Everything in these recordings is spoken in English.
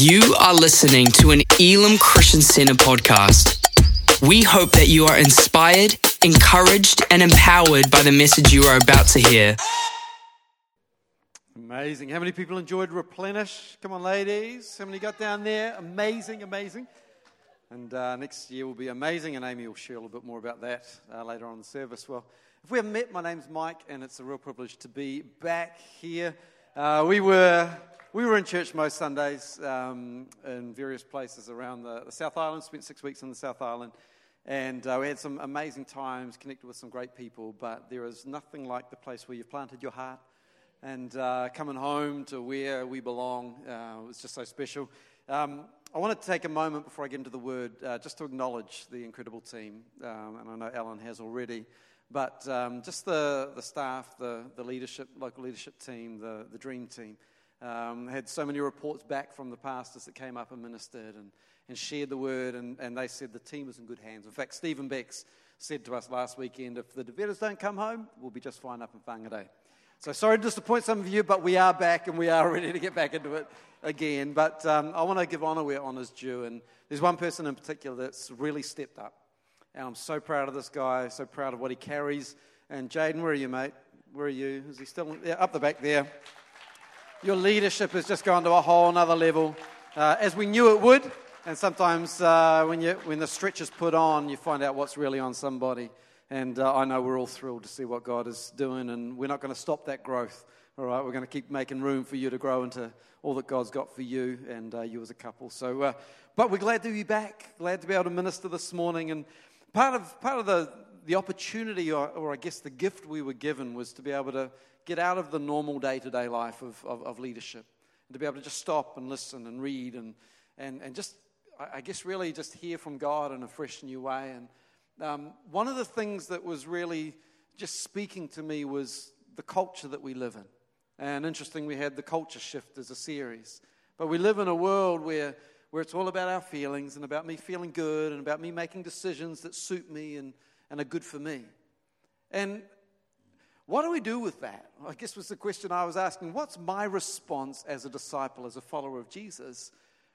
You are listening to an Elim Christian Center podcast. We hope that you are inspired, encouraged, and empowered by the message you are about to hear. Amazing. How many people enjoyed Replenish? Come on, ladies. How many got down there? Amazing, amazing. And uh, next year will be amazing, and Amy will share a little bit more about that uh, later on in the service. Well, if we haven't met, my name's Mike, and it's a real privilege to be back here. Uh, we were we were in church most Sundays um, in various places around the, the, South Island. Spent six weeks in the South Island, and uh, we had some amazing times, connected with some great people. But there is nothing like the place where you've planted your heart and uh, coming home to where we belong. Uh, was just so special. Um, I want to take a moment before I get into the word uh, just to acknowledge the incredible team, um, and I know Alan has already. But um, just the, the staff, the, the leadership, local leadership team, the, the dream team. Um, had so many reports back from the pastors that came up and ministered and, and shared the word, and, and they said the team is in good hands. In fact, Stephen Becks said to us last weekend if the Devetters don't come home, we'll be just fine up in Whangarei. So sorry to disappoint some of you, but we are back and we are ready to get back into it again. But um, I want to give honour where honour's due, and there's one person in particular that's really stepped up. And I'm so proud of this guy, so proud of what he carries. And Jaden, where are you, mate? Where are you? Is he still yeah, up the back there? Your leadership has just gone to a whole other level, uh, as we knew it would. And sometimes uh, when, you, when the stretch is put on, you find out what's really on somebody. And uh, I know we're all thrilled to see what God is doing, and we're not going to stop that growth. All right, we're going to keep making room for you to grow into all that God's got for you and uh, you as a couple. So, uh, but we're glad to be back, glad to be able to minister this morning. And part of part of the the opportunity, or, or I guess the gift we were given, was to be able to get out of the normal day to day life of, of, of, leadership and to be able to just stop and listen and read and, and, and just, I guess, really just hear from God in a fresh new way. And um, one of the things that was really just speaking to me was the culture that we live in. And interesting, we had the culture shift as a series. But we live in a world where, where it's all about our feelings and about me feeling good and about me making decisions that suit me and, and are good for me. And what do we do with that? I guess was the question I was asking. What's my response as a disciple, as a follower of Jesus?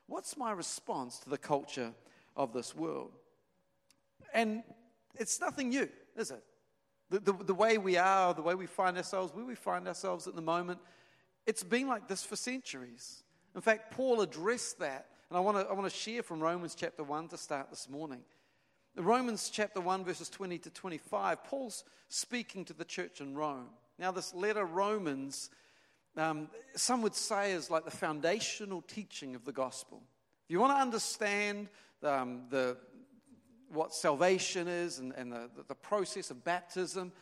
What's my response to the culture of this world? And it's nothing new, is it? The, the, the, way we are, the way we find ourselves, where we find ourselves at the moment, it's been like this for centuries. In fact, Paul addressed that. And I want to I want to share from Romans chapter 1 to start this morning. Romans chapter 1, verses 20 to 25, Paul's speaking to the church in Rome. Now, this letter, Romans, um, some would say is like the foundational teaching of the gospel. If you want to understand um, the, what salvation is and, and the, the process of baptism,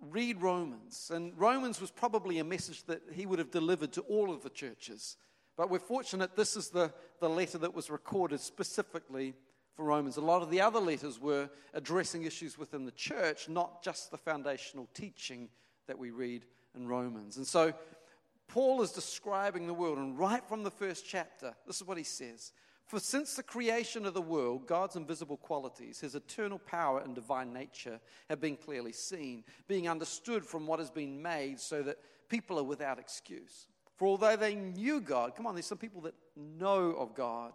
read Romans. And Romans was probably a message that he would have delivered to all of the churches. But we're fortunate this is the, the letter that was recorded specifically for Romans. A lot of the other letters were addressing issues within the church, not just the foundational teaching that we read in Romans. And so Paul is describing the world, and right from the first chapter, this is what he says. For since the creation of the world, God's invisible qualities, his eternal power and divine nature, have been clearly seen, being understood from what has been made, so that people are without excuse. For although they knew God, come on, there's some people that know of God,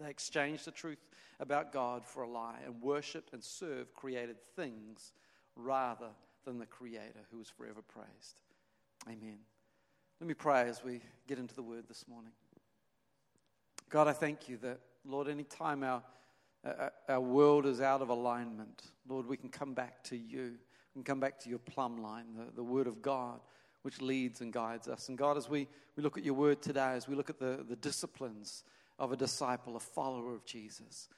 They exchanged the truth about God for a lie and worshiped and served created things rather than the Creator who is forever praised. Amen. Let me pray as we get into the word this morning. God, I thank you that, Lord, anytime our, our world is out of alignment, Lord, we can come back to you. We can come back to your plumb line, the, the word of God, which leads and guides us. And God, as we, we look at your word today, as we look at the, the disciplines of a disciple, a follower of Jesus.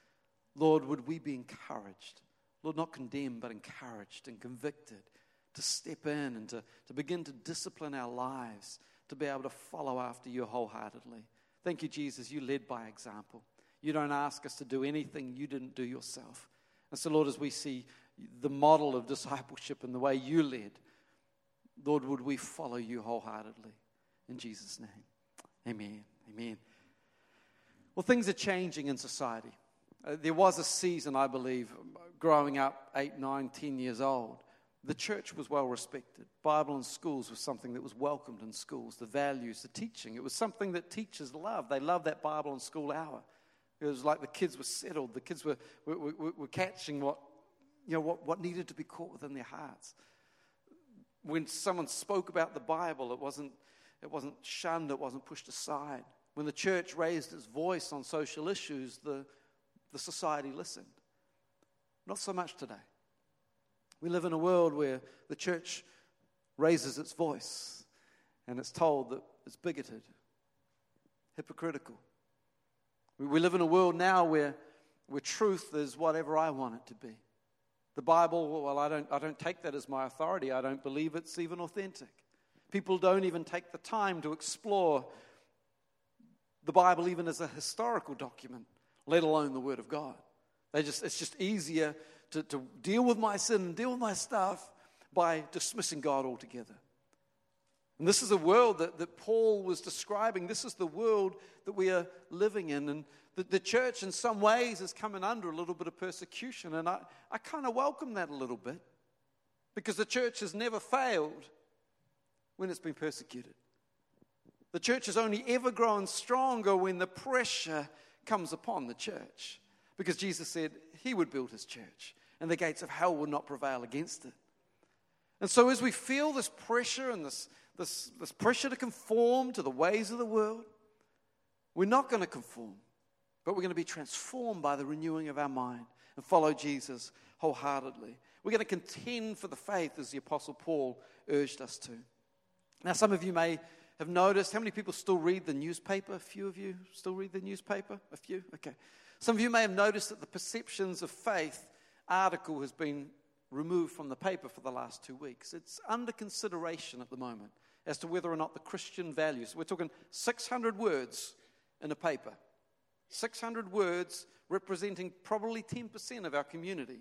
Lord, would we be encouraged? Lord, not condemned, but encouraged and convicted to step in and to, to begin to discipline our lives, to be able to follow after you wholeheartedly. Thank you, Jesus. You led by example. You don't ask us to do anything you didn't do yourself. And so, Lord, as we see the model of discipleship and the way you led, Lord, would we follow you wholeheartedly? In Jesus' name. Amen. Amen. Well, things are changing in society. Uh, there was a season, I believe, growing up eight, nine, ten years old. The church was well respected. Bible in schools was something that was welcomed in schools. The values, the teaching, it was something that teachers loved. They loved that Bible in school hour. It was like the kids were settled. The kids were, were, were, were catching what, you know, what, what needed to be caught within their hearts. When someone spoke about the Bible, it wasn't, it wasn't shunned, it wasn't pushed aside. When the church raised its voice on social issues, the, the society listened. Not so much today. We live in a world where the church raises its voice and it's told that it's bigoted, hypocritical. We live in a world now where, where truth is whatever I want it to be. The Bible, well, I don't, I don't take that as my authority. I don't believe it's even authentic. People don't even take the time to explore the Bible even as a historical document, let alone the Word of God. They just, it's just easier to, to deal with my sin and deal with my stuff by dismissing God altogether. And this is a world that, that Paul was describing. This is the world that we are living in. And the, the church, in some ways, is coming under a little bit of persecution. And I, I kind of welcome that a little bit because the church has never failed when it's been persecuted. The church has only ever grown stronger when the pressure comes upon the church. Because Jesus said he would build his church and the gates of hell would not prevail against it. And so, as we feel this pressure and this, this, this pressure to conform to the ways of the world, we're not going to conform, but we're going to be transformed by the renewing of our mind and follow Jesus wholeheartedly. We're going to contend for the faith as the Apostle Paul urged us to. Now, some of you may have noticed how many people still read the newspaper? A few of you still read the newspaper? A few? Okay. Some of you may have noticed that the Perceptions of Faith article has been removed from the paper for the last two weeks. It's under consideration at the moment as to whether or not the Christian values, we're talking 600 words in a paper, 600 words representing probably 10% of our community.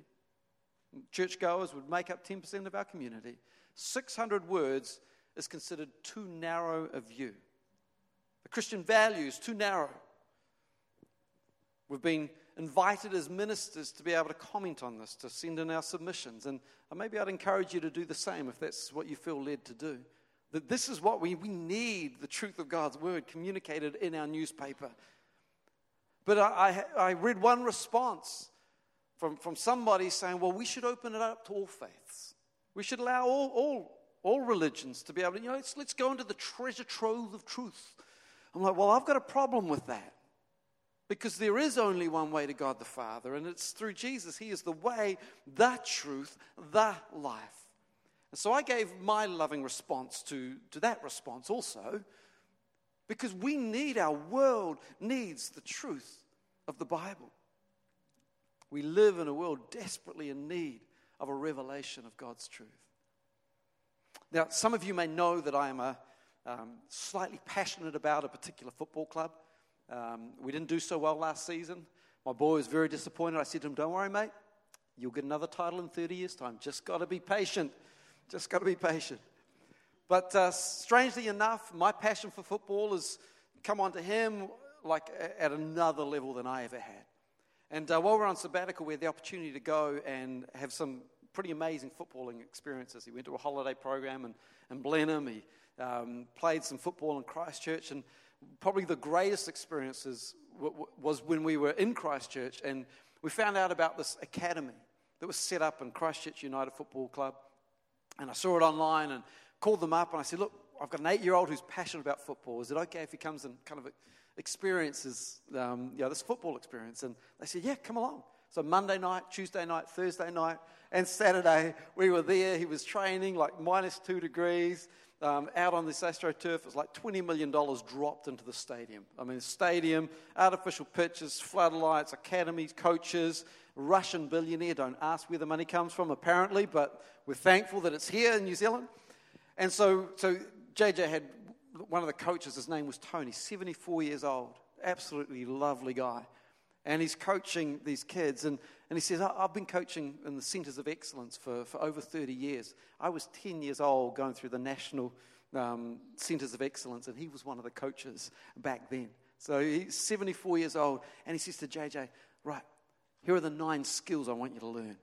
Churchgoers would make up 10% of our community. 600 words is considered too narrow a view. The Christian values, too narrow. We've been invited as ministers to be able to comment on this, to send in our submissions. And maybe I'd encourage you to do the same if that's what you feel led to do. That this is what we, we need the truth of God's word communicated in our newspaper. But I, I, I read one response from, from somebody saying, well, we should open it up to all faiths. We should allow all, all all religions to be able to, you know, let's, let's go into the treasure trove of truth. I'm like, well, I've got a problem with that. Because there is only one way to God the Father, and it's through Jesus. He is the way, the truth, the life. And so I gave my loving response to, to that response also, because we need, our world needs the truth of the Bible. We live in a world desperately in need of a revelation of God's truth. Now, some of you may know that I am a, um, slightly passionate about a particular football club. Um, we didn't do so well last season. My boy was very disappointed. I said to him, Don't worry, mate. You'll get another title in 30 years' time. Just got to be patient. Just got to be patient. But uh, strangely enough, my passion for football has come onto him like at another level than I ever had. And uh, while we're on sabbatical, we had the opportunity to go and have some pretty amazing footballing experiences. He went to a holiday program in, in Blenheim. He um, played some football in Christchurch. And probably the greatest experiences w- w- was when we were in Christchurch and we found out about this academy that was set up in Christchurch United Football Club. And I saw it online and called them up and I said, Look, I've got an eight year old who's passionate about football. Is it okay if he comes and kind of experiences um, you know, this football experience? And they said, Yeah, come along. So Monday night, Tuesday night, Thursday night, and Saturday, we were there. He was training like minus two degrees um, out on this AstroTurf. It was like $20 million dropped into the stadium. I mean, stadium, artificial pitches, floodlights, academies, coaches, Russian billionaire. Don't ask where the money comes from, apparently, but we're thankful that it's here in New Zealand. And so, so JJ had one of the coaches, his name was Tony, 74 years old, absolutely lovely guy. And he's coaching these kids. And, and he says, I've been coaching in the centers of excellence for, for over 30 years. I was 10 years old going through the national um, centers of excellence, and he was one of the coaches back then. So he's 74 years old. And he says to JJ, Right, here are the nine skills I want you to learn.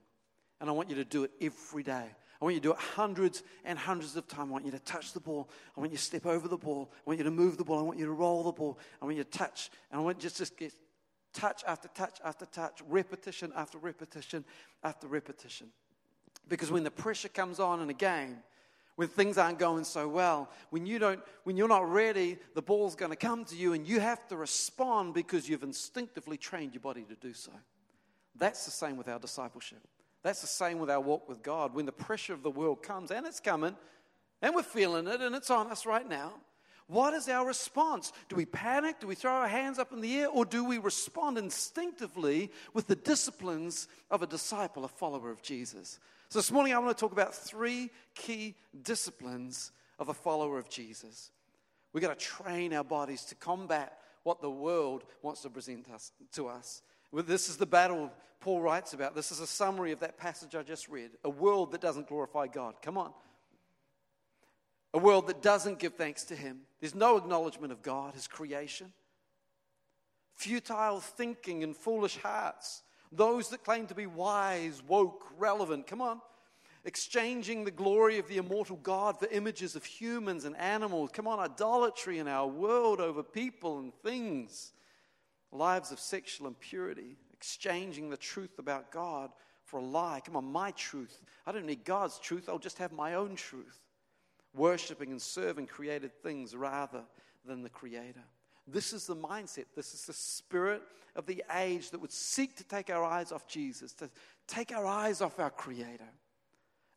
And I want you to do it every day. I want you to do it hundreds and hundreds of times. I want you to touch the ball. I want you to step over the ball. I want you to move the ball. I want you to roll the ball. I want you to touch. And I want you to just get touch after touch after touch, repetition after repetition after repetition. Because when the pressure comes on in a game, when things aren't going so well, when, you don't, when you're not ready, the ball's going to come to you and you have to respond because you've instinctively trained your body to do so. That's the same with our discipleship. That's the same with our walk with God. When the pressure of the world comes, and it's coming, and we're feeling it, and it's on us right now, what is our response? Do we panic? Do we throw our hands up in the air? Or do we respond instinctively with the disciplines of a disciple, a follower of Jesus? So this morning I want to talk about three key disciplines of a follower of Jesus. We've got to train our bodies to combat what the world wants to present us, to us. This is the battle Paul writes about. This is a summary of that passage I just read. A world that doesn't glorify God. Come on. A world that doesn't give thanks to Him. There's no acknowledgement of God, His creation. Futile thinking and foolish hearts those that claim to be wise, woke, relevant. Come on. Exchanging the glory of the immortal God for images of humans and animals. Come on, idolatry in our world over people and things. Lives of sexual impurity. Exchanging the truth about God for a lie. Come on, my truth. I don't need God's truth, I'll just have my own truth. Worshipping and serving created things rather than the Creator. This is the mindset. This is the spirit of the age that would seek to take our eyes off Jesus, to take our eyes off our Creator.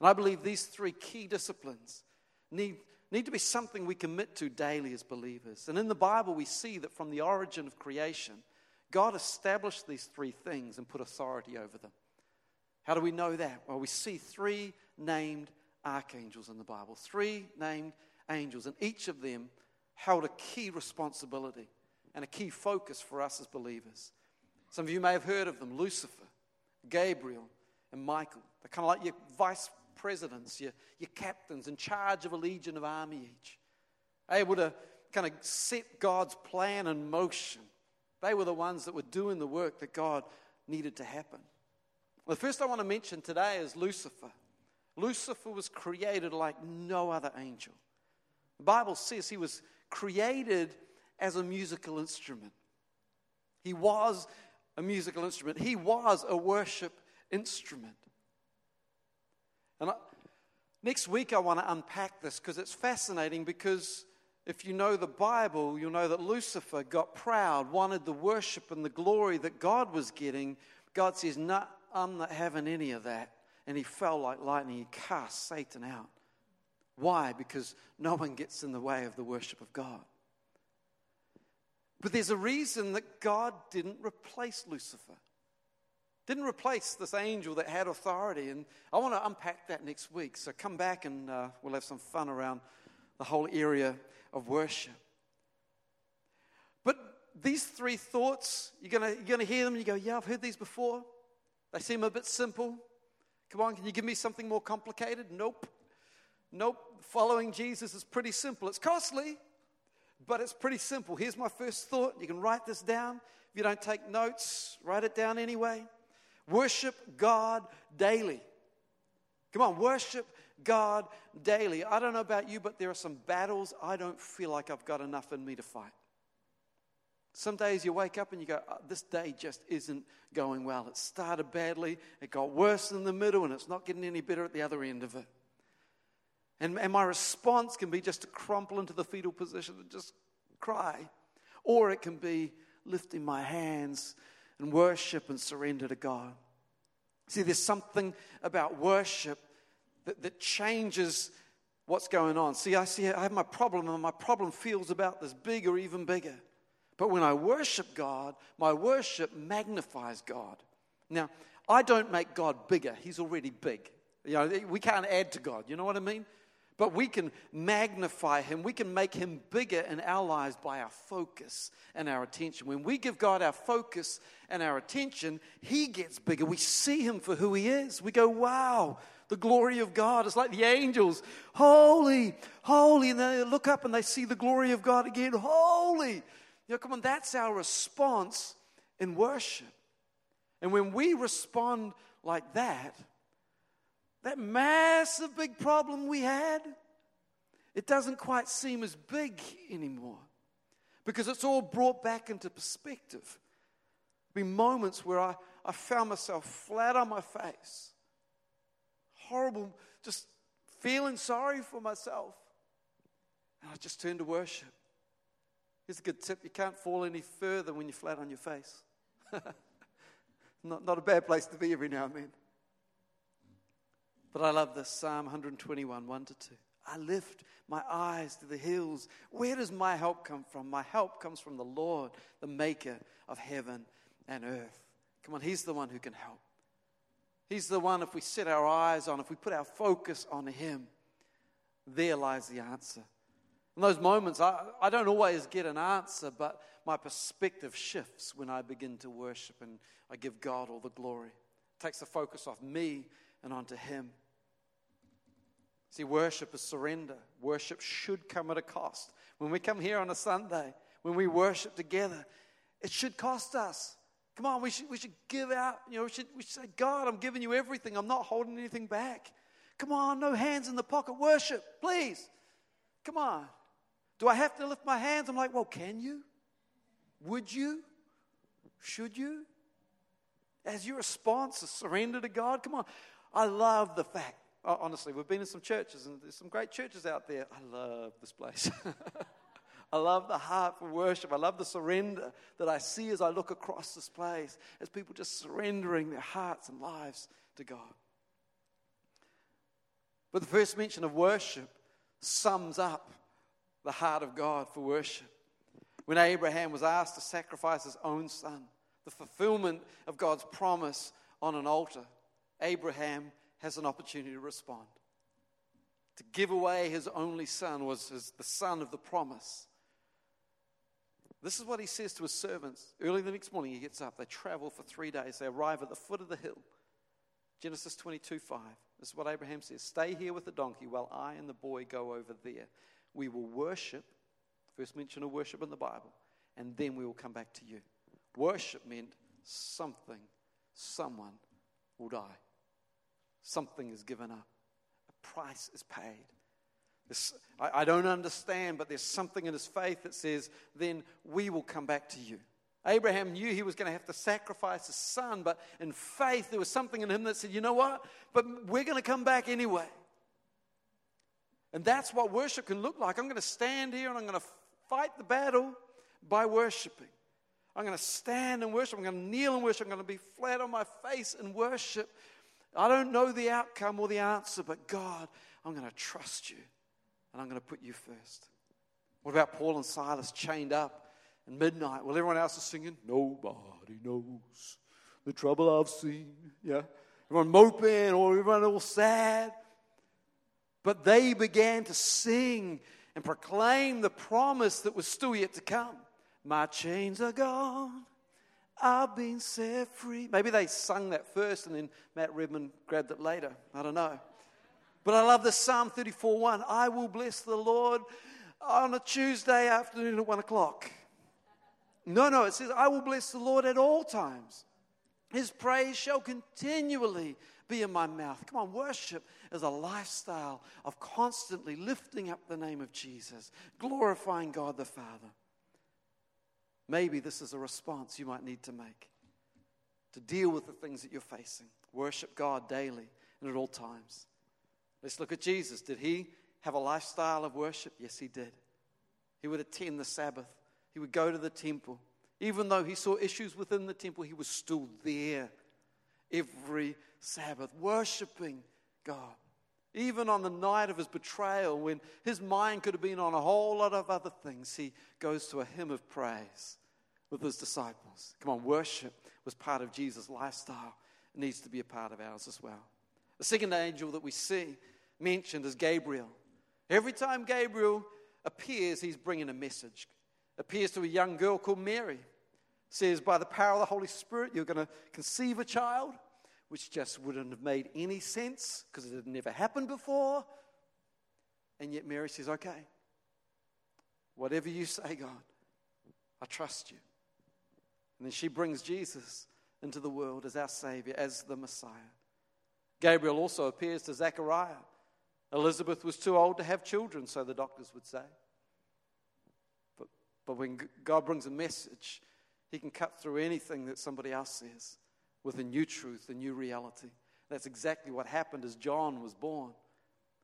And I believe these three key disciplines need, need to be something we commit to daily as believers. And in the Bible, we see that from the origin of creation, God established these three things and put authority over them. How do we know that? Well, we see three named archangels in the Bible, three named angels, and each of them held a key responsibility and a key focus for us as believers. Some of you may have heard of them Lucifer, Gabriel, and Michael. They're kind of like your vice presidents, your, your captains in charge of a legion of army each, able to kind of set God's plan in motion. They were the ones that were doing the work that God needed to happen. The first I want to mention today is Lucifer. Lucifer was created like no other angel. The Bible says he was created as a musical instrument. He was a musical instrument, he was a worship instrument. And I, next week, I want to unpack this because it's fascinating. Because if you know the Bible, you'll know that Lucifer got proud, wanted the worship and the glory that God was getting. God says, No, nah, I'm not having any of that. And he fell like lightning. He cast Satan out. Why? Because no one gets in the way of the worship of God. But there's a reason that God didn't replace Lucifer, didn't replace this angel that had authority. And I want to unpack that next week. So come back and uh, we'll have some fun around the whole area of worship. But these three thoughts, you're going you're to hear them and you go, Yeah, I've heard these before. They seem a bit simple. Come on, can you give me something more complicated? Nope. Nope, following Jesus is pretty simple. It's costly, but it's pretty simple. Here's my first thought. You can write this down. If you don't take notes, write it down anyway. Worship God daily. Come on, worship God daily. I don't know about you, but there are some battles I don't feel like I've got enough in me to fight. Some days you wake up and you go, oh, This day just isn't going well. It started badly, it got worse in the middle, and it's not getting any better at the other end of it. And, and my response can be just to crumple into the fetal position and just cry. Or it can be lifting my hands and worship and surrender to God. See, there's something about worship that, that changes what's going on. See, I see I have my problem, and my problem feels about this big or even bigger. But when I worship God, my worship magnifies God. Now, I don't make God bigger, He's already big. You know, we can't add to God. You know what I mean? But we can magnify him. We can make him bigger in our lives by our focus and our attention. When we give God our focus and our attention, he gets bigger. We see him for who he is. We go, wow, the glory of God. It's like the angels, holy, holy. And they look up and they see the glory of God again, holy. You know, come on, that's our response in worship. And when we respond like that, that massive big problem we had, it doesn't quite seem as big anymore because it's all brought back into perspective. There've been moments where I, I found myself flat on my face, horrible, just feeling sorry for myself. And I just turned to worship. Here's a good tip you can't fall any further when you're flat on your face. not, not a bad place to be every now and then. But I love this Psalm 121, 1 to 2. I lift my eyes to the hills. Where does my help come from? My help comes from the Lord, the maker of heaven and earth. Come on, He's the one who can help. He's the one, if we set our eyes on, if we put our focus on Him, there lies the answer. In those moments, I, I don't always get an answer, but my perspective shifts when I begin to worship and I give God all the glory. It takes the focus off me and onto Him. See, worship is surrender. Worship should come at a cost. When we come here on a Sunday, when we worship together, it should cost us. Come on, we should, we should give out. You know, we should, we should say, God, I'm giving you everything. I'm not holding anything back. Come on, no hands in the pocket. Worship, please. Come on. Do I have to lift my hands? I'm like, well, can you? Would you? Should you? As your response, a surrender to God? Come on. I love the fact oh, honestly, we've been in some churches, and there's some great churches out there. I love this place. I love the heart for worship. I love the surrender that I see as I look across this place, as people just surrendering their hearts and lives to God. But the first mention of worship sums up the heart of God for worship. When Abraham was asked to sacrifice his own son, the fulfillment of God's promise on an altar, Abraham has an opportunity to respond. To give away his only son was his, the son of the promise. This is what he says to his servants. Early the next morning, he gets up. They travel for three days. They arrive at the foot of the hill. Genesis 22 5. This is what Abraham says Stay here with the donkey while I and the boy go over there. We will worship, first mention of worship in the Bible, and then we will come back to you. Worship meant something, someone will die. Something is given up, a price is paid. This, I, I don't understand, but there's something in his faith that says, then we will come back to you. Abraham knew he was going to have to sacrifice his son, but in faith, there was something in him that said, you know what? But we're going to come back anyway. And that's what worship can look like. I'm going to stand here and I'm going to fight the battle by worshiping. I'm going to stand and worship. I'm going to kneel and worship. I'm going to be flat on my face and worship I don't know the outcome or the answer, but God, I'm going to trust you and I'm going to put you first. What about Paul and Silas chained up at midnight while everyone else is singing? Nobody knows the trouble I've seen. Yeah. Everyone moping or everyone all sad. But they began to sing and proclaim the promise that was still yet to come. My chains are gone. I've been set free. Maybe they sung that first and then Matt Redman grabbed it later. I don't know. But I love the Psalm 34 1. I will bless the Lord on a Tuesday afternoon at 1 o'clock. No, no, it says, I will bless the Lord at all times. His praise shall continually be in my mouth. Come on, worship is a lifestyle of constantly lifting up the name of Jesus, glorifying God the Father. Maybe this is a response you might need to make to deal with the things that you're facing. Worship God daily and at all times. Let's look at Jesus. Did he have a lifestyle of worship? Yes, he did. He would attend the Sabbath, he would go to the temple. Even though he saw issues within the temple, he was still there every Sabbath, worshiping God. Even on the night of his betrayal, when his mind could have been on a whole lot of other things, he goes to a hymn of praise with his disciples. Come on, worship was part of Jesus' lifestyle. It needs to be a part of ours as well. The second angel that we see mentioned is Gabriel. Every time Gabriel appears, he's bringing a message. Appears to a young girl called Mary. Says, by the power of the Holy Spirit, you're going to conceive a child, which just wouldn't have made any sense because it had never happened before. And yet Mary says, okay, whatever you say, God, I trust you. And then she brings Jesus into the world as our Savior, as the Messiah. Gabriel also appears to Zechariah. Elizabeth was too old to have children, so the doctors would say. But, but when God brings a message, He can cut through anything that somebody else says with a new truth, a new reality. That's exactly what happened as John was born.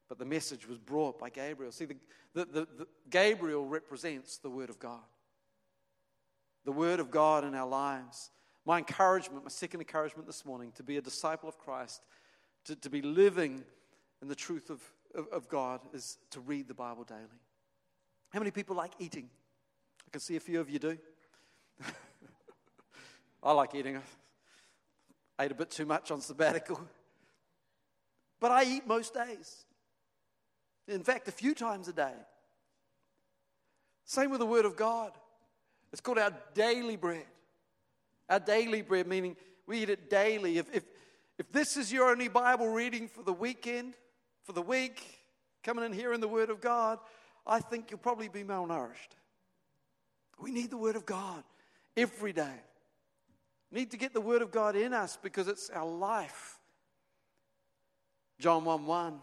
But the message was brought by Gabriel. See, the, the, the, the Gabriel represents the Word of God. The Word of God in our lives. My encouragement, my second encouragement this morning, to be a disciple of Christ, to, to be living in the truth of, of, of God, is to read the Bible daily. How many people like eating? I can see a few of you do. I like eating. I ate a bit too much on sabbatical. But I eat most days. In fact, a few times a day. Same with the Word of God. It's called our daily bread. Our daily bread, meaning we eat it daily. If, if, if this is your only Bible reading for the weekend, for the week, coming in here in the Word of God, I think you'll probably be malnourished. We need the Word of God every day. Need to get the Word of God in us because it's our life. John 1 1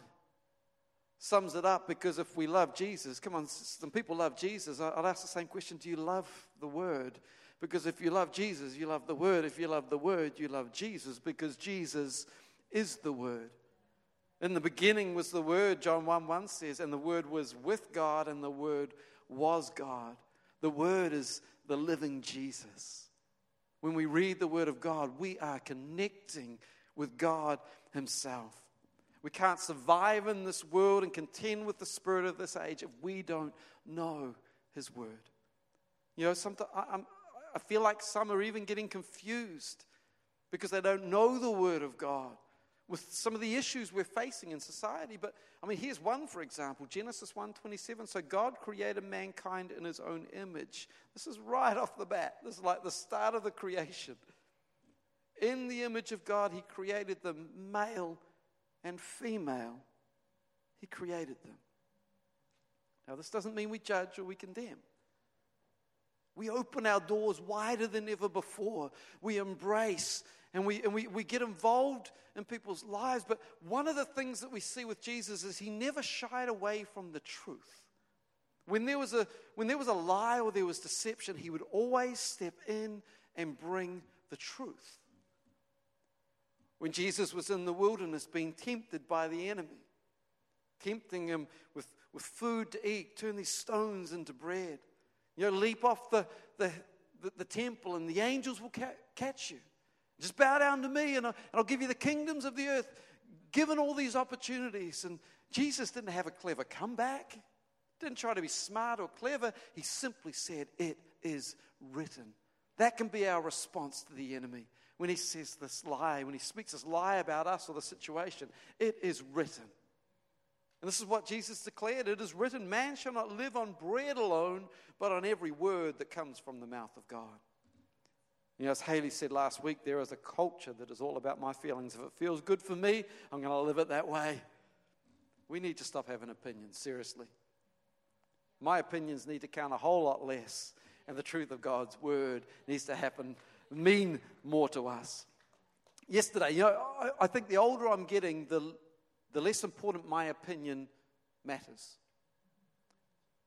sums it up because if we love Jesus, come on, some people love Jesus. I'd ask the same question Do you love the Word? Because if you love Jesus, you love the Word. If you love the Word, you love Jesus because Jesus is the Word. In the beginning was the Word, John 1 1 says, and the Word was with God, and the Word was God. The Word is the living Jesus. When we read the Word of God, we are connecting with God Himself. We can't survive in this world and contend with the spirit of this age if we don't know His Word. You know, sometimes I, I feel like some are even getting confused because they don't know the Word of God with some of the issues we're facing in society. But I mean, here's one, for example Genesis 1:27. So God created mankind in His own image. This is right off the bat. This is like the start of the creation. In the image of God, He created them male and female. He created them. Now, this doesn't mean we judge or we condemn. We open our doors wider than ever before. We embrace and we, and we, we get involved in people's lives. But one of the things that we see with Jesus is he never shied away from the truth. When there was a, when there was a lie or there was deception, he would always step in and bring the truth when Jesus was in the wilderness being tempted by the enemy, tempting him with, with food to eat, turn these stones into bread. You know, leap off the, the, the, the temple and the angels will ca- catch you. Just bow down to me and I'll, and I'll give you the kingdoms of the earth. Given all these opportunities. And Jesus didn't have a clever comeback, didn't try to be smart or clever. He simply said, It is written. That can be our response to the enemy when he says this lie, when he speaks this lie about us or the situation. It is written. And this is what Jesus declared it is written man shall not live on bread alone, but on every word that comes from the mouth of God. You know, as Haley said last week, there is a culture that is all about my feelings. If it feels good for me, I'm going to live it that way. We need to stop having opinions, seriously. My opinions need to count a whole lot less, and the truth of God's word needs to happen mean more to us. Yesterday, you know, I, I think the older I'm getting, the, the less important my opinion matters.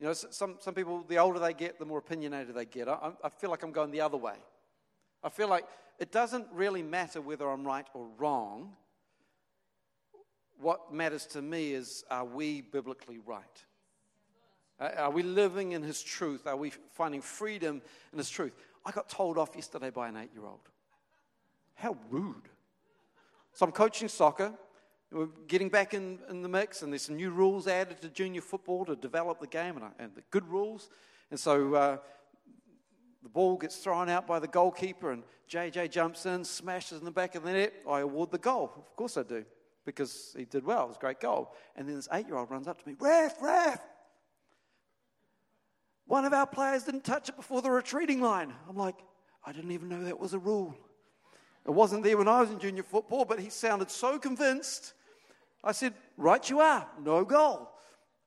You know, some, some people, the older they get, the more opinionated they get. I, I feel like I'm going the other way. I feel like it doesn't really matter whether I'm right or wrong. What matters to me is are we biblically right? Are we living in His truth? Are we finding freedom in His truth? I got told off yesterday by an eight year old. How rude. So I'm coaching soccer. We're getting back in, in the mix, and there's some new rules added to junior football to develop the game, and, and the good rules. And so uh, the ball gets thrown out by the goalkeeper, and JJ jumps in, smashes in the back of the net. I award the goal. Of course I do. because he did well. It was a great goal. And then this eight year old runs up to me, Ref, ref, one of our players didn't touch it before the retreating line. I'm like, I didn't even know that was a rule. It wasn't there when I was in junior football, but he sounded so convinced. I said, Right, you are. No goal.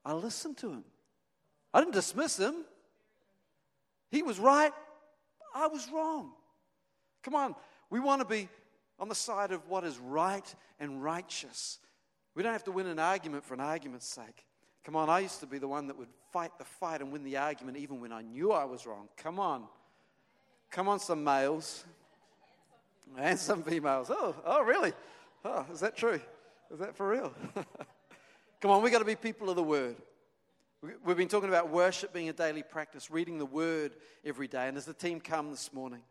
I listened to him. I didn't dismiss him. He was right. I was wrong. Come on. We want to be on the side of what is right and righteous. We don't have to win an argument for an argument's sake. Come on, I used to be the one that would fight the fight and win the argument even when I knew I was wrong. Come on. Come on, some males. And some females. Oh, oh, really? Oh, is that true? Is that for real? Come on, we've got to be people of the word. We've been talking about worship being a daily practice, reading the word every day. And as the team come this morning,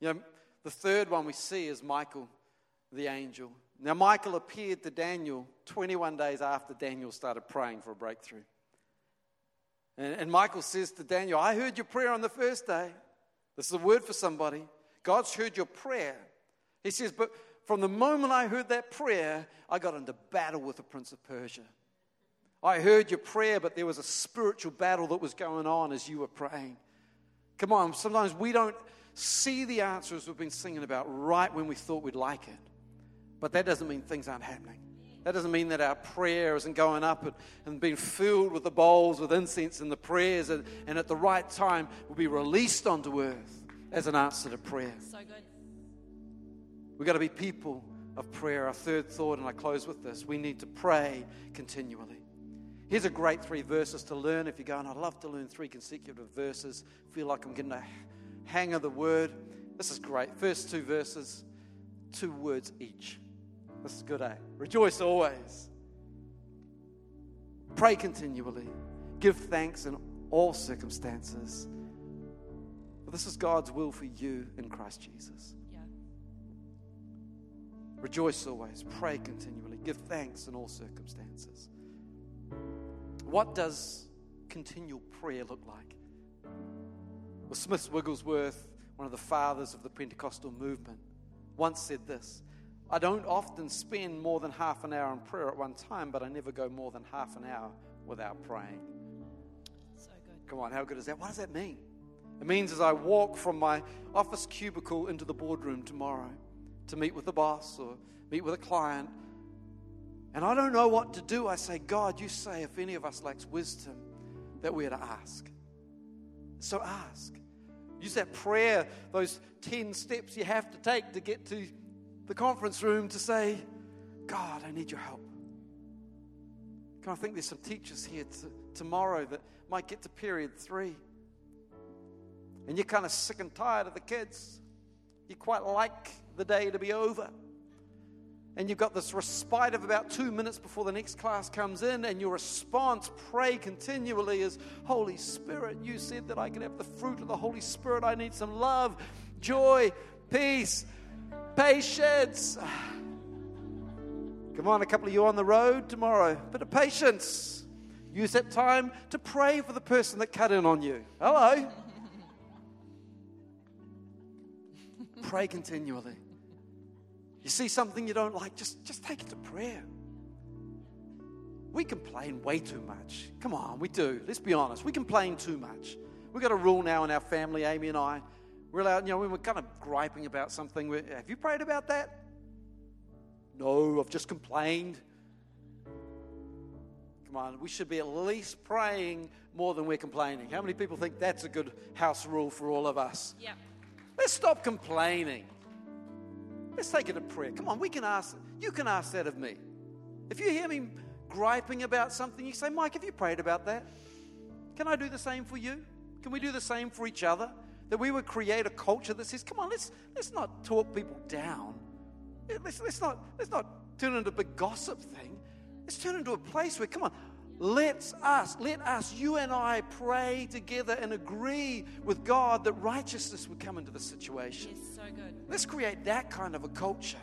you know, the third one we see is Michael, the angel. Now, Michael appeared to Daniel 21 days after Daniel started praying for a breakthrough. And, and Michael says to Daniel, I heard your prayer on the first day. This is a word for somebody. God's heard your prayer. He says, But from the moment I heard that prayer, I got into battle with the prince of Persia. I heard your prayer, but there was a spiritual battle that was going on as you were praying. Come on, sometimes we don't see the answers we've been singing about right when we thought we'd like it. But that doesn't mean things aren't happening. That doesn't mean that our prayer isn't going up and, and being filled with the bowls with incense and the prayers, and, and at the right time will be released onto earth as an answer to prayer. So good. We've got to be people of prayer. Our third thought, and I close with this we need to pray continually. Here's a great three verses to learn. If you're going, I'd love to learn three consecutive verses, feel like I'm getting a hang of the word. This is great. First two verses, two words each. This is good, eh? Rejoice always. Pray continually. Give thanks in all circumstances. For this is God's will for you in Christ Jesus. Yeah. Rejoice always. Pray continually. Give thanks in all circumstances. What does continual prayer look like? Well, Smith Wigglesworth, one of the fathers of the Pentecostal movement, once said this I don't often spend more than half an hour in prayer at one time, but I never go more than half an hour without praying. So good. Come on, how good is that? What does that mean? It means as I walk from my office cubicle into the boardroom tomorrow to meet with the boss or meet with a client, and I don't know what to do, I say, God, you say if any of us lacks wisdom, that we're to ask. So ask. Use that prayer, those 10 steps you have to take to get to the conference room to say, God, I need your help. Can I think there's some teachers here tomorrow that might get to period three. And you're kind of sick and tired of the kids. You quite like the day to be over. And you've got this respite of about two minutes before the next class comes in, and your response, pray continually, is Holy Spirit, you said that I can have the fruit of the Holy Spirit. I need some love, joy, peace, Patience. Come on, a couple of you on the road tomorrow. Bit of patience. Use that time to pray for the person that cut in on you. Hello. pray continually. You see something you don't like, just, just take it to prayer. We complain way too much. Come on, we do. Let's be honest. We complain too much. We've got a rule now in our family, Amy and I. We're allowed, you know, when we're kind of griping about something, have you prayed about that? No, I've just complained. Come on, we should be at least praying more than we're complaining. How many people think that's a good house rule for all of us? Yeah. Let's stop complaining. Let's take it to prayer. Come on, we can ask, you can ask that of me. If you hear me griping about something, you say, Mike, have you prayed about that? Can I do the same for you? Can we do the same for each other? That we would create a culture that says, come on, let's, let's not talk people down. Let's, let's, not, let's not turn into a big gossip thing. Let's turn into a place where, come on, let's us, let us, you and I, pray together and agree with God that righteousness would come into the situation. Yes, so good. Let's create that kind of a culture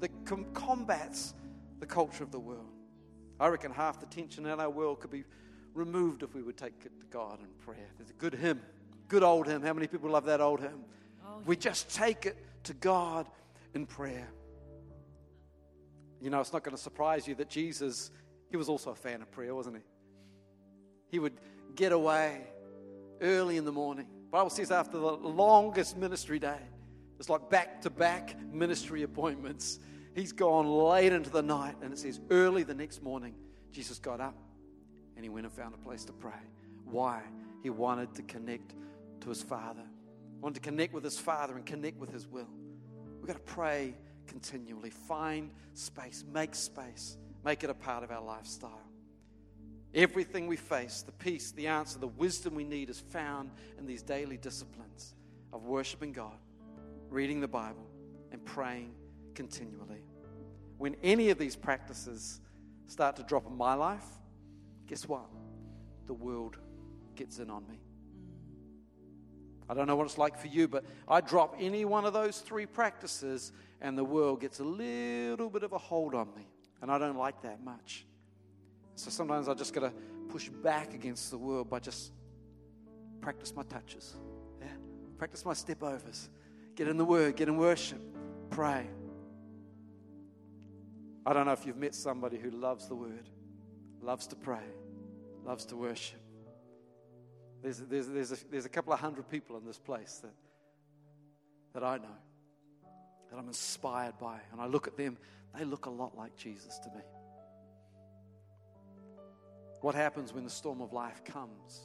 that com- combats the culture of the world. I reckon half the tension in our world could be removed if we would take it to God in prayer. There's a good hymn Good old hymn. How many people love that old hymn? Oh, we just take it to God in prayer. You know, it's not going to surprise you that Jesus, he was also a fan of prayer, wasn't he? He would get away early in the morning. Bible says after the longest ministry day, it's like back to back ministry appointments. He's gone late into the night, and it says early the next morning, Jesus got up and he went and found a place to pray. Why? He wanted to connect to his Father, wanted to connect with his Father and connect with his will. We've got to pray continually. Find space, make space, make it a part of our lifestyle. Everything we face, the peace, the answer, the wisdom we need is found in these daily disciplines of worshiping God, reading the Bible, and praying continually. When any of these practices start to drop in my life, guess what? The world gets in on me. I don't know what it's like for you, but I drop any one of those three practices and the world gets a little bit of a hold on me. And I don't like that much. So sometimes I just got to push back against the world by just practice my touches. Yeah? Practice my step overs. Get in the word, get in worship, pray. I don't know if you've met somebody who loves the word, loves to pray, loves to worship. There's, there's, there's, a, there's a couple of hundred people in this place that, that I know, that I'm inspired by. And I look at them, they look a lot like Jesus to me. What happens when the storm of life comes?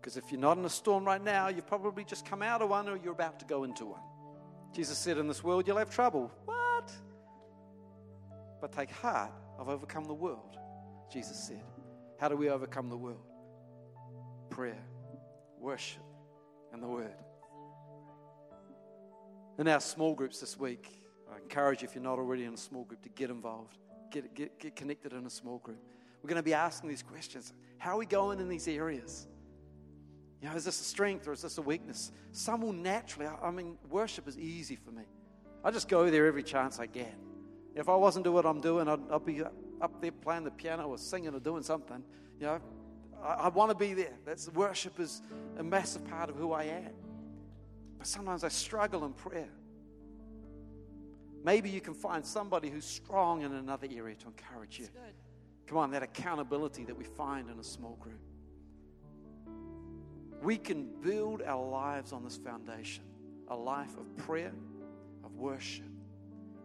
Because if you're not in a storm right now, you've probably just come out of one or you're about to go into one. Jesus said, In this world, you'll have trouble. What? But take heart, I've overcome the world, Jesus said. How do we overcome the world? Prayer, worship, and the Word. In our small groups this week, I encourage you, if you're not already in a small group, to get involved, get, get, get connected in a small group. We're going to be asking these questions. How are we going in these areas? You know, is this a strength or is this a weakness? Some will naturally, I mean, worship is easy for me. I just go there every chance I get. If I wasn't doing what I'm doing, I'd, I'd be up there playing the piano or singing or doing something. You know, I, I want to be there. That's worship is a massive part of who I am. But sometimes I struggle in prayer. Maybe you can find somebody who's strong in another area to encourage you. Come on, that accountability that we find in a small group. We can build our lives on this foundation a life of prayer, of worship,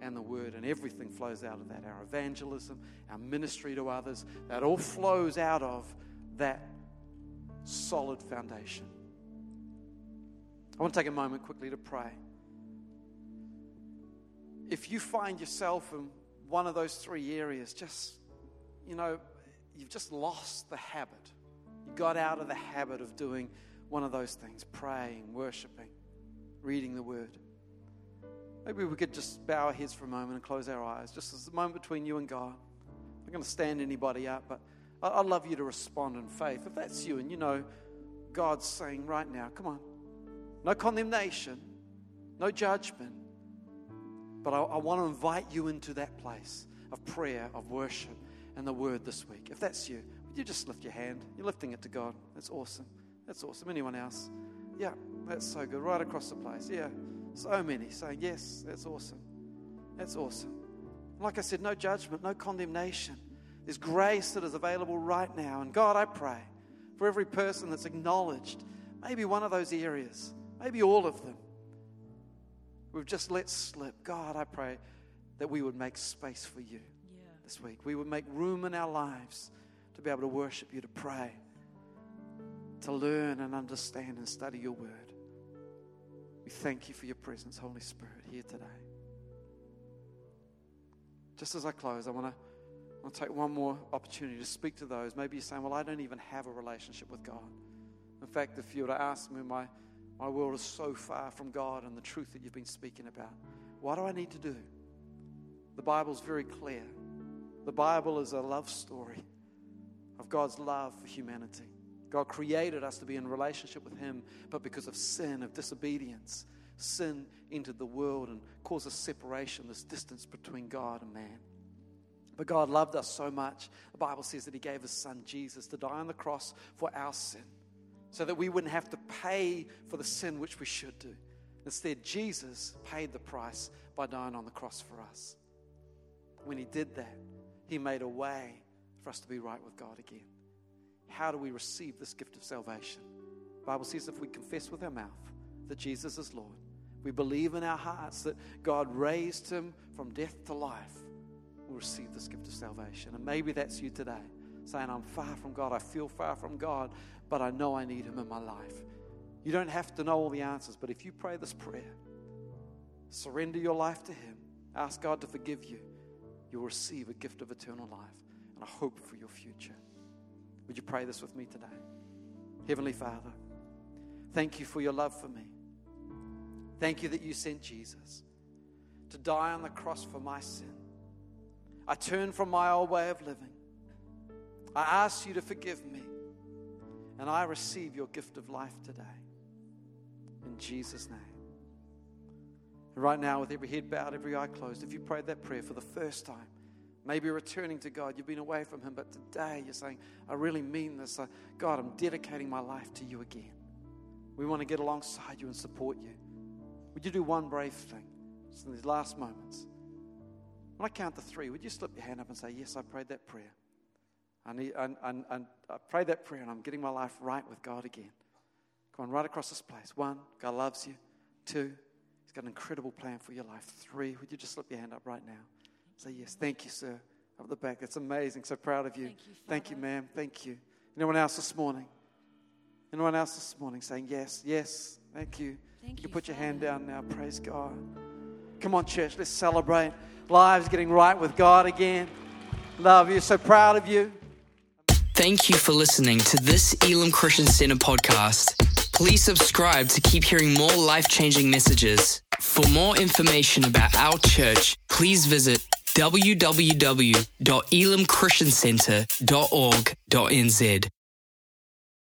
and the word, and everything flows out of that. Our evangelism, our ministry to others, that all flows out of that solid foundation. I want to take a moment quickly to pray. If you find yourself in one of those three areas, just you know, you've just lost the habit. You got out of the habit of doing one of those things praying, worshiping, reading the word. Maybe we could just bow our heads for a moment and close our eyes, just as a moment between you and God. I'm not going to stand anybody up, but I'd love you to respond in faith. If that's you and you know God's saying right now, come on, no condemnation, no judgment, but I, I want to invite you into that place of prayer, of worship, and the word this week. If that's you, would you just lift your hand? You're lifting it to God. That's awesome. That's awesome. Anyone else? Yeah, that's so good. Right across the place. Yeah, so many saying, Yes, that's awesome. That's awesome. Like I said, no judgment, no condemnation. There's grace that is available right now. And God, I pray for every person that's acknowledged maybe one of those areas, maybe all of them. We've just let slip. God, I pray that we would make space for you this week. We would make room in our lives to be able to worship you, to pray, to learn and understand and study your word. We thank you for your presence, Holy Spirit, here today. Just as I close, I want to, I want to take one more opportunity to speak to those. Maybe you're saying, Well, I don't even have a relationship with God. In fact, if you were to ask me, my, my world is so far from God and the truth that you've been speaking about. What do I need to do? The Bible's very clear. The Bible is a love story of God's love for humanity. God created us to be in relationship with Him, but because of sin, of disobedience, sin entered the world and caused a separation, this distance between God and man. But God loved us so much, the Bible says that He gave His Son Jesus to die on the cross for our sin, so that we wouldn't have to pay for the sin which we should do. Instead, Jesus paid the price by dying on the cross for us. When He did that, He made a way for us to be right with God again. How do we receive this gift of salvation? The Bible says if we confess with our mouth that Jesus is Lord, we believe in our hearts that God raised him from death to life, we'll receive this gift of salvation. And maybe that's you today, saying, I'm far from God, I feel far from God, but I know I need him in my life. You don't have to know all the answers, but if you pray this prayer, surrender your life to him, ask God to forgive you, you'll receive a gift of eternal life and a hope for your future. Would you pray this with me today? Heavenly Father, thank you for your love for me. Thank you that you sent Jesus to die on the cross for my sin. I turn from my old way of living. I ask you to forgive me, and I receive your gift of life today. In Jesus' name. right now, with every head bowed, every eye closed, if you prayed that prayer for the first time, maybe returning to God, you've been away from Him, but today you're saying, I really mean this. God, I'm dedicating my life to you again. We want to get alongside you and support you. Would you do one brave thing just in these last moments? When I count to three, would you slip your hand up and say, Yes, I prayed that prayer? I, need, I, prayed that prayer and I'm getting my life right with God again. Come on, right across this place. One, God loves you. Two, He's got an incredible plan for your life. Three, would you just slip your hand up right now? Say, Yes, thank you, sir. Up the back. It's amazing. So proud of you. Thank you, thank you ma'am. Thank you. Anyone else this morning? Anyone else this morning saying, Yes, yes, thank you. Thank you can you, put your hand down now. Praise God. Come on, church. Let's celebrate lives getting right with God again. Love you. So proud of you. Thank you for listening to this Elim Christian Center podcast. Please subscribe to keep hearing more life changing messages. For more information about our church, please visit www.elimchristiancenter.org.nz.